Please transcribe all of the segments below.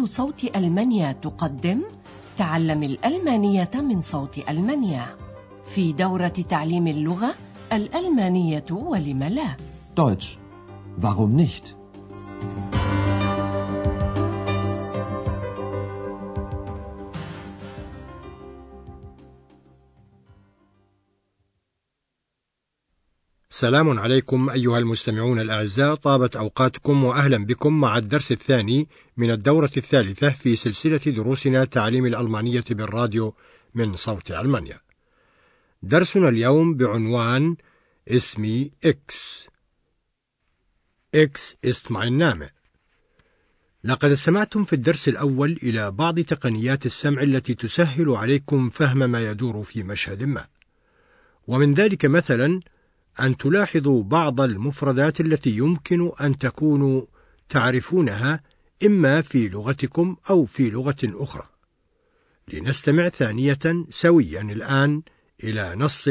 صوت ألمانيا تقدم تعلم الألمانية من صوت ألمانيا في دورة تعليم اللغة الألمانية ولم لا Deutsch. Warum nicht? سلام عليكم أيها المستمعون الأعزاء طابت أوقاتكم وأهلا بكم مع الدرس الثاني من الدورة الثالثة في سلسلة دروسنا تعليم الألمانية بالراديو من صوت ألمانيا. درسنا اليوم بعنوان اسمي X X ist mein Name. لقد استمعتم في الدرس الأول إلى بعض تقنيات السمع التي تسهل عليكم فهم ما يدور في مشهد ما. ومن ذلك مثلا أن تلاحظوا بعض المفردات التي يمكن أن تكونوا تعرفونها إما في لغتكم أو في لغة أخرى. لنستمع ثانية سويا الآن إلى نص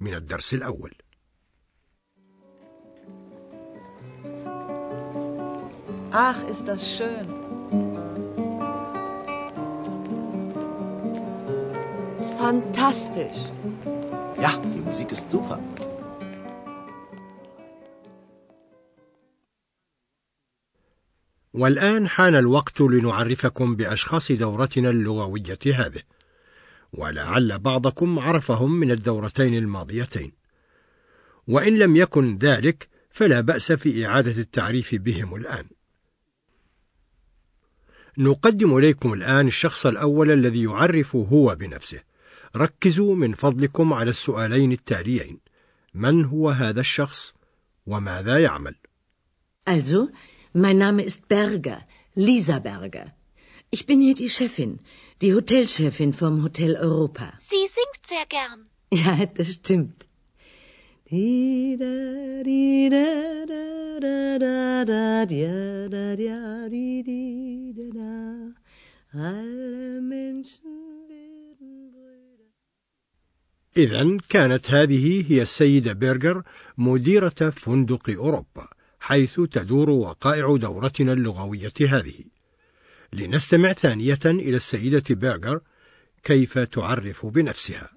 من الدرس الأول. Ach, ist das schön. Fantastisch. Ja, die Musik ist super. والآن حان الوقت لنعرفكم بأشخاص دورتنا اللغوية هذه، ولعل بعضكم عرفهم من الدورتين الماضيتين. وإن لم يكن ذلك فلا بأس في إعادة التعريف بهم الآن. نقدم إليكم الآن الشخص الأول الذي يعرف هو بنفسه. ركزوا من فضلكم على السؤالين التاليين: من هو هذا الشخص؟ وماذا يعمل؟ Also, mein Name ist Berger, Lisa Berger. Ich bin hier die Chefin, die Hotelchefin vom Hotel Europa. Sie singt sehr gern. Ja, das stimmt. Di da, di da, da, da, da, da, dia, da, dia, di, di, da, da. Alle Menschen werden Brüder. إذا كانت هذه هي السيدة بيرجر مديرة فندق أوروبا حيث تدور وقائع دورتنا اللغوية هذه. لنستمع ثانية إلى السيدة بيرجر كيف تعرف بنفسها.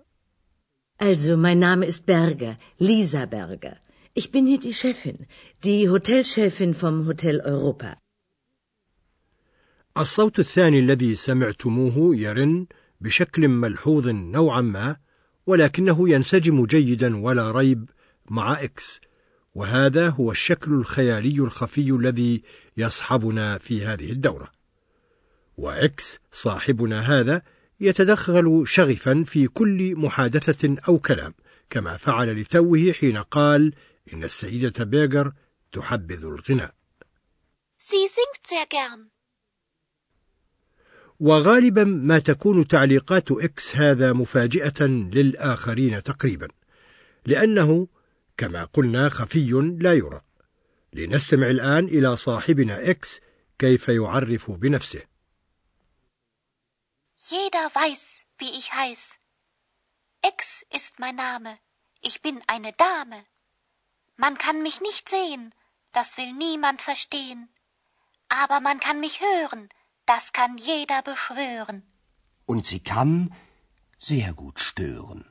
Also, mein Name ist Berger, Lisa Berger. Ich bin hier die Chefin, die Hotelchefin vom Hotel Europa. الصوت الثاني الذي سمعتموه يرن بشكل ملحوظ نوعا ما ولكنه ينسجم جيدا ولا ريب مع إكس وهذا هو الشكل الخيالي الخفي الذي يصحبنا في هذه الدورة وإكس صاحبنا هذا يتدخل شغفا في كل محادثة أو كلام كما فعل لتوه حين قال إن السيدة بيغر تحبذ الغناء Sie singt sehr gern. وغالبا ما تكون تعليقات إكس هذا مفاجئة للآخرين تقريبا لأنه كما قلنا خفي لا يرى لنستمع الان الى صاحبنا اكس كيف يعرف بنفسه Jeder weiß, wie ich heiß. Ex ist mein Name. Ich bin eine Dame. Man kann mich nicht sehen, das will niemand verstehen. Aber man kann mich hören, das kann jeder beschwören. Und sie kann sehr gut stören.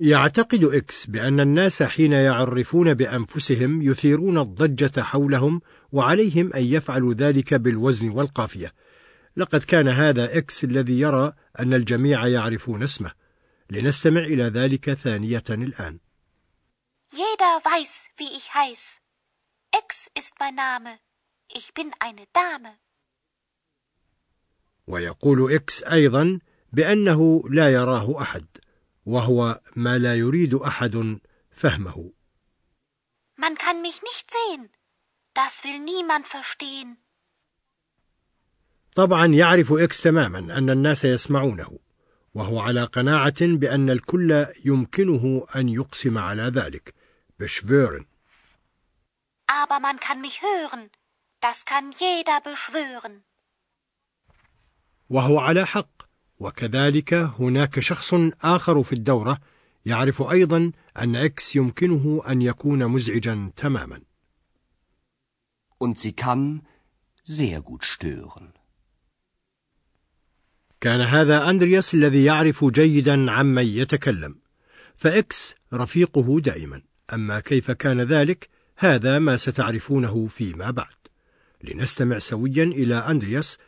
يعتقد إكس بأن الناس حين يعرفون بأنفسهم يثيرون الضجة حولهم وعليهم أن يفعلوا ذلك بالوزن والقافية لقد كان هذا إكس الذي يرى أن الجميع يعرفون اسمه لنستمع إلى ذلك ثانية الآن Jeder weiß, wie ich heiß. X ist mein Name. Ich bin eine Dame. ويقول إكس أيضا بأنه لا يراه أحد وهو ما لا يريد أحد فهمه. Man kann mich nicht sehen. Das will niemand verstehen. طبعا يعرف إكس تماما أن الناس يسمعونه، وهو على قناعة بأن الكل يمكنه أن يقسم على ذلك. بشفيرن. Aber man kann mich hören. Das kann jeder beschwören. وهو على حق، وكذلك هناك شخص آخر في الدورة يعرف أيضا أن إكس يمكنه أن يكون مزعجا تماما. Und sie kann sehr gut stören. كان هذا أندرياس الذي يعرف جيدا عمن يتكلم. فإكس رفيقه دائما. أما كيف كان ذلك هذا ما ستعرفونه فيما بعد. لنستمع سويا إلى أندرياس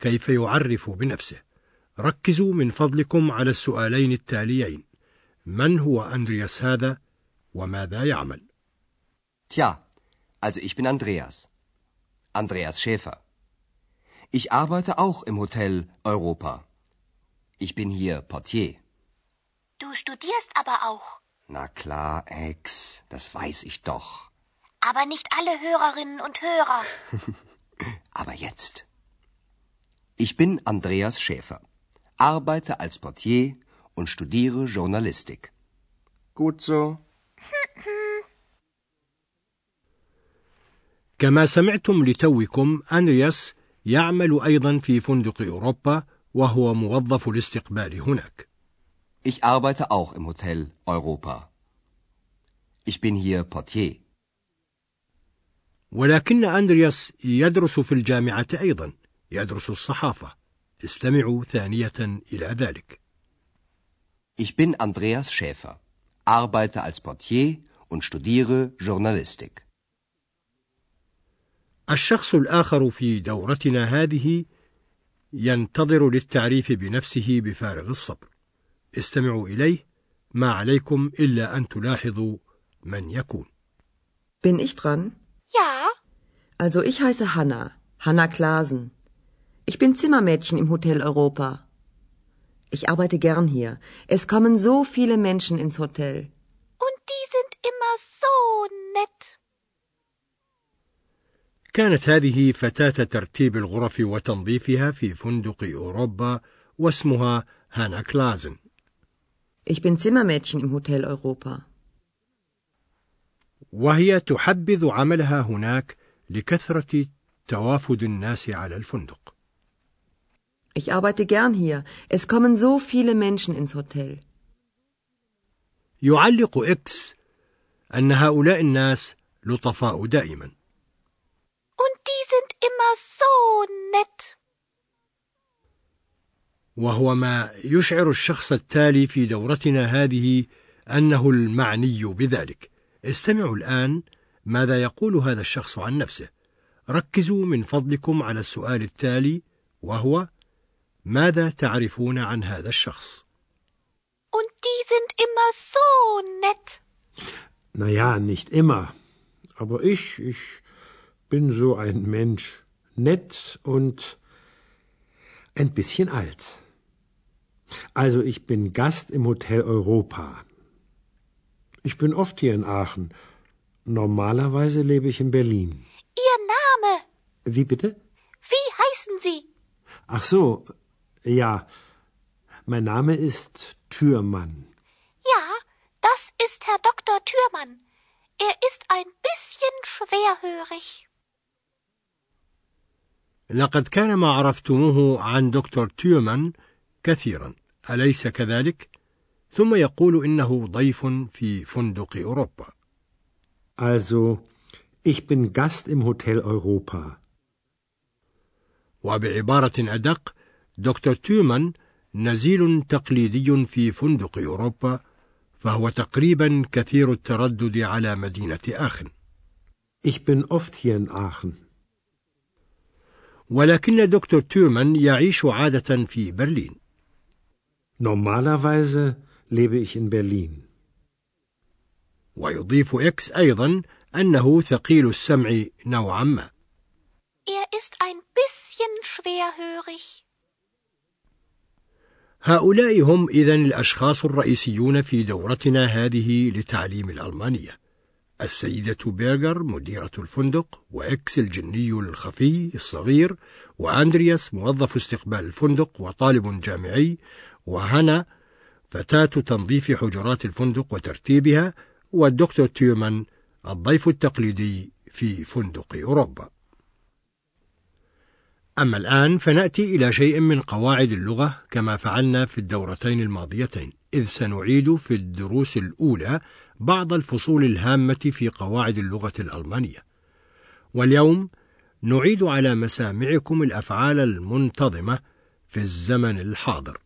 كيف يعرف بنفسه. ركزوا من فضلكم على السؤالين التاليين من هو أندرياس هذا وماذا يعمل Tja, also ich bin Andreas. Andreas Schäfer. Ich arbeite auch im Hotel Europa. Ich bin hier Portier. Du studierst aber auch. Na klar, Ex, das weiß ich doch. Aber nicht alle Hörerinnen und Hörer. Aber jetzt. Ich bin Andreas Schäfer, Arbeite als Portier und studiere Journalistik. Gut so. كما سمعتم لتوكم أندرياس يعمل أيضا في فندق أوروبا وهو موظف الاستقبال هناك Ich arbeite auch im Hotel Europa. Ich bin hier Portier. ولكن أندرياس يدرس في الجامعة أيضا يدرس الصحافة استمعوا ثانية إلى ذلك Ich bin Andreas Schäfer, arbeite als Portier und studiere Journalistik. الشخص الآخر في دورتنا هذه ينتظر للتعريف بنفسه بفارغ الصبر استمعوا إليه ما عليكم إلا أن تلاحظوا من يكون Bin ich dran? Ja, Also ich heiße Hanna, Hanna Klasen. Ich bin Zimmermädchen im Hotel Europa. Ich arbeite gern hier. Es kommen so viele Menschen ins Hotel. und die sind immer so nett. كانت هذه فتاة ترتيب الغرف وتنظيفها في فندق أوروبا واسمها هانا كلازن Ich bin Zimmermädchen im Hotel Europa. وهي تحبذ عملها هناك لكثرة توافد الناس على الفندق Ich arbeite gern hier. Es kommen so viele Menschen ins Hotel. يعلق إكس أن هؤلاء الناس لطفاء دائما Und die sind immer so nett. وهو ما يشعر الشخص التالي في دورتنا هذه أنه المعني بذلك استمعوا الآن ماذا يقول هذا الشخص عن نفسه ركزوا من فضلكم على السؤال التالي وهو ماذا تعرفون عن هذا الشخص Und die sind immer so nett. Naja, nicht immer. Aber ich, ich bin so ein Mensch. Nett und ein bisschen alt. Also ich bin Gast im Hotel Europa. Ich bin oft hier in Aachen. Normalerweise lebe ich in Berlin. Ihr Name. Wie bitte? Wie heißen Sie? Ach so, ja. Mein Name ist Türmann. Ja, das ist Herr Dr. Thürmann. Er ist ein bisschen schwerhörig. لقد كان ما عرفتموه عن دكتور تيومان كثيرا أليس كذلك؟ ثم يقول إنه ضيف في فندق أوروبا Also, ich bin Gast im Hotel Europa. وبعبارة أدق دكتور تيومان نزيل تقليدي في فندق أوروبا فهو تقريبا كثير التردد على مدينة آخن Ich bin oft hier in Aachen. ولكن دكتور تيومان يعيش عادة في برلين Normalerweise lebe ich in Berlin. ويضيف إكس أيضا أنه ثقيل السمع نوعا ما Er ist ein bisschen schwerhörig. هؤلاء هم إذن الأشخاص الرئيسيون في دورتنا هذه لتعليم الألمانية. السيدة بيرغر مديرة الفندق وإكس الجني الخفي الصغير وأندرياس موظف استقبال الفندق وطالب جامعي وهنا فتاة تنظيف حجرات الفندق وترتيبها والدكتور تيومان الضيف التقليدي في فندق أوروبا. أما الآن فنأتي إلى شيء من قواعد اللغة كما فعلنا في الدورتين الماضيتين إذ سنعيد في الدروس الأولى بعض الفصول الهامة في قواعد اللغة الألمانية واليوم نعيد على مسامعكم الأفعال المنتظمة في الزمن الحاضر.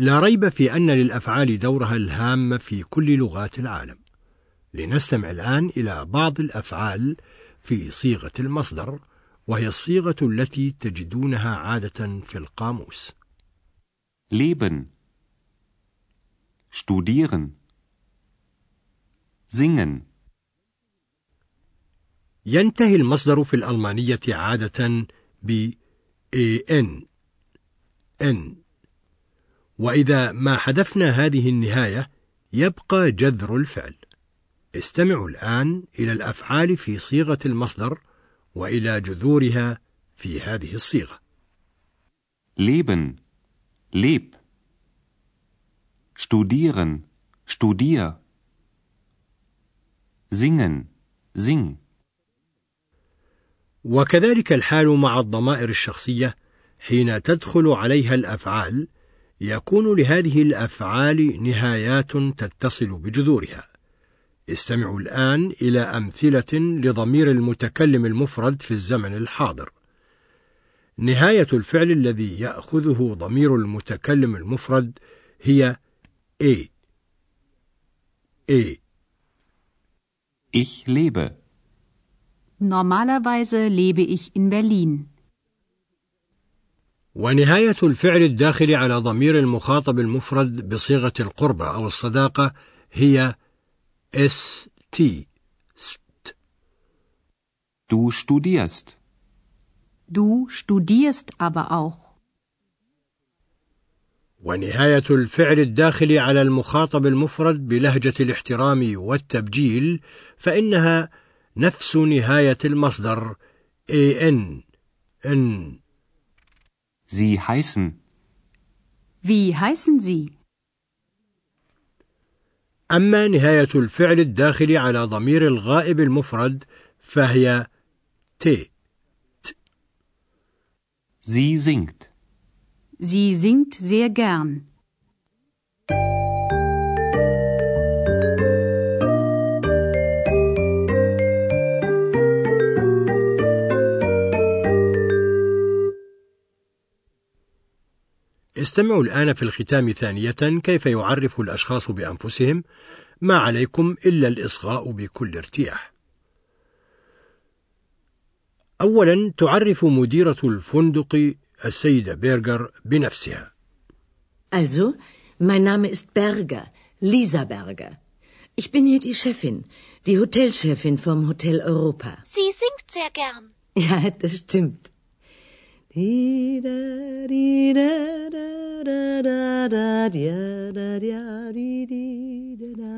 لا ريب في أن للأفعال دورها الهام في كل لغات العالم. لنستمع الآن إلى بعض الأفعال في صيغة المصدر، وهي الصيغة التي تجدونها عادة في القاموس. leben, studieren, singen. ينتهي المصدر في الألمانية عادة ب n وإذا ما حذفنا هذه النهاية يبقى جذر الفعل. استمعوا الآن إلى الأفعال في صيغة المصدر وإلى جذورها في هذه الصيغة. leben, leb. Studieren, studier. Singen, sing. وكذلك الحال مع الضمائر الشخصية حين تدخل عليها الأفعال يكون لهذه الأفعال نهايات تتصل بجذورها استمعوا الآن إلى أمثلة لضمير المتكلم المفرد في الزمن الحاضر نهاية الفعل الذي يأخذه ضمير المتكلم المفرد هي a a Ich lebe. Normalerweise lebe ich in Berlin. ونهاية الفعل الداخل على ضمير المخاطب المفرد بصيغة القربة أو الصداقة هي st ست. Du studierst. Du studierst aber auch. ونهاية الفعل الداخل على المخاطب المفرد بلهجة الاحترام والتبجيل فإنها نفس نهاية المصدر an n Sie heißen. Wie heißen Sie? أما نهاية الفعل الداخل على ضمير الغائب المفرد فهي ت Sie singt. Sie singt sehr gern. استمعوا الآن في الختام ثانية كيف يعرف الأشخاص بأنفسهم ما عليكم إلا الإصغاء بكل ارتياح أولا تعرف مديرة الفندق السيدة بيرجر بنفسها Also, mein Name ist Berger, Lisa Berger. Ich bin hier die Chefin, die Hotelchefin vom Hotel Europa. Sie singt sehr gern. Ja, das stimmt. Di da di da da da da da dia da dia di di da da.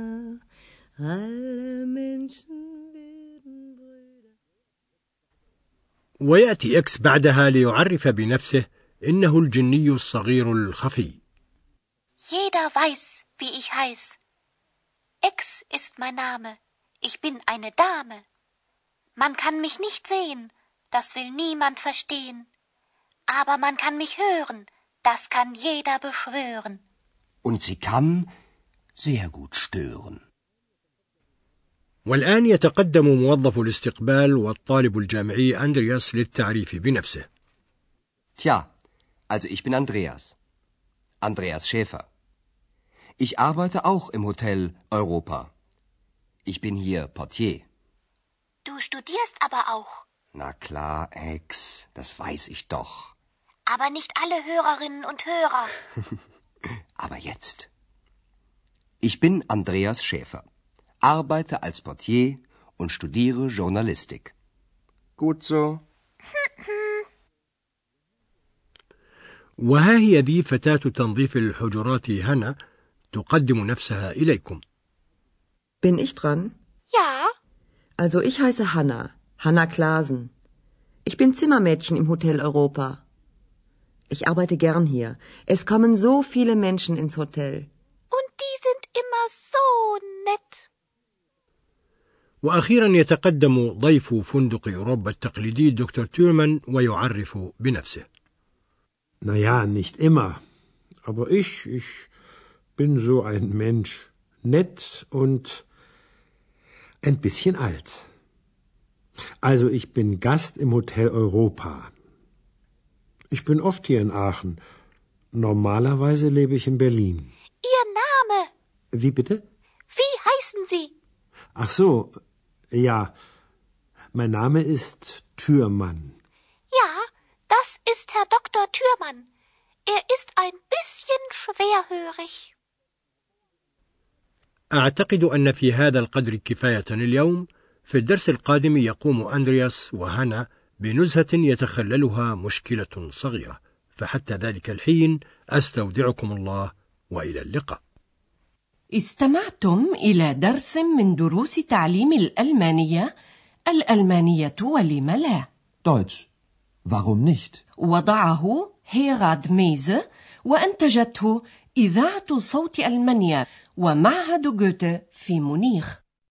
Alle Menschen werden Brüder. ويأتي إكس بعدها ليعرف بنفسه إنه الجني الصغير الخفي Jeder weiß, wie ich heiß. Ex ist mein Name. Ich bin eine Dame. Man kann mich nicht sehen, das will niemand verstehen. Aber man kann mich hören, das kann jeder beschwören. Und sie kann sehr gut stören. والآن يتقدم موظف الاستقبال والطالب الجامعي أندرياس للتعريف بنفسه Tja, also ich bin Andreas. Andreas Schäfer. Ich arbeite auch im Hotel Europa. Ich bin hier Portier. Du studierst aber auch. Na klar, Ex, das weiß ich doch. Aber nicht alle Hörerinnen und Hörer. Aber jetzt. Ich bin Andreas Schäfer, arbeite als Portier und studiere Journalistik. Gut so. وها هي ذي فتاة تنظيف الحجرات هنا تقدم نفسها إليكم Bin ich dran? Ja, Also ich heiße Hanna, Hanna Klasen. Ich bin Zimmermädchen im Hotel Europa. Ich arbeite gern hier. Es kommen so viele Menschen ins Hotel. und die sind immer so nett. وأخيرا يتقدم ضيف فندق أوروبا التقليدي دكتور تيرمان ويعرف بنفسه Na ja, nicht immer. Aber ich, ich bin so ein Mensch. Nett und ein bisschen alt. Also ich bin Gast im Hotel Europa. Ich bin oft hier in Aachen. Normalerweise lebe ich in Berlin. Ihr Name. Wie bitte? Wie heißen Sie? Ach so, ja. Mein Name ist Türmann. Ja, das ist Herr Dr. Thürmann. Er ist ein bisschen schwerhörig. أعتقد أن في هذا القدر كفاية اليوم في الدرس القادم يقوم أندرياس وهانا بنزهة يتخللها مشكلة صغيرة. فحتى ذلك الحين أستودعكم الله وإلى اللقاء. استمعتم إلى درس من دروس تعليم الألمانية. الألمانية ولم لا؟ Deutsch. Warum nicht? وضعه هيراد ميزه وأنتجته إذاعة صوت ألمانيا ومعهد جوته في مونيخ.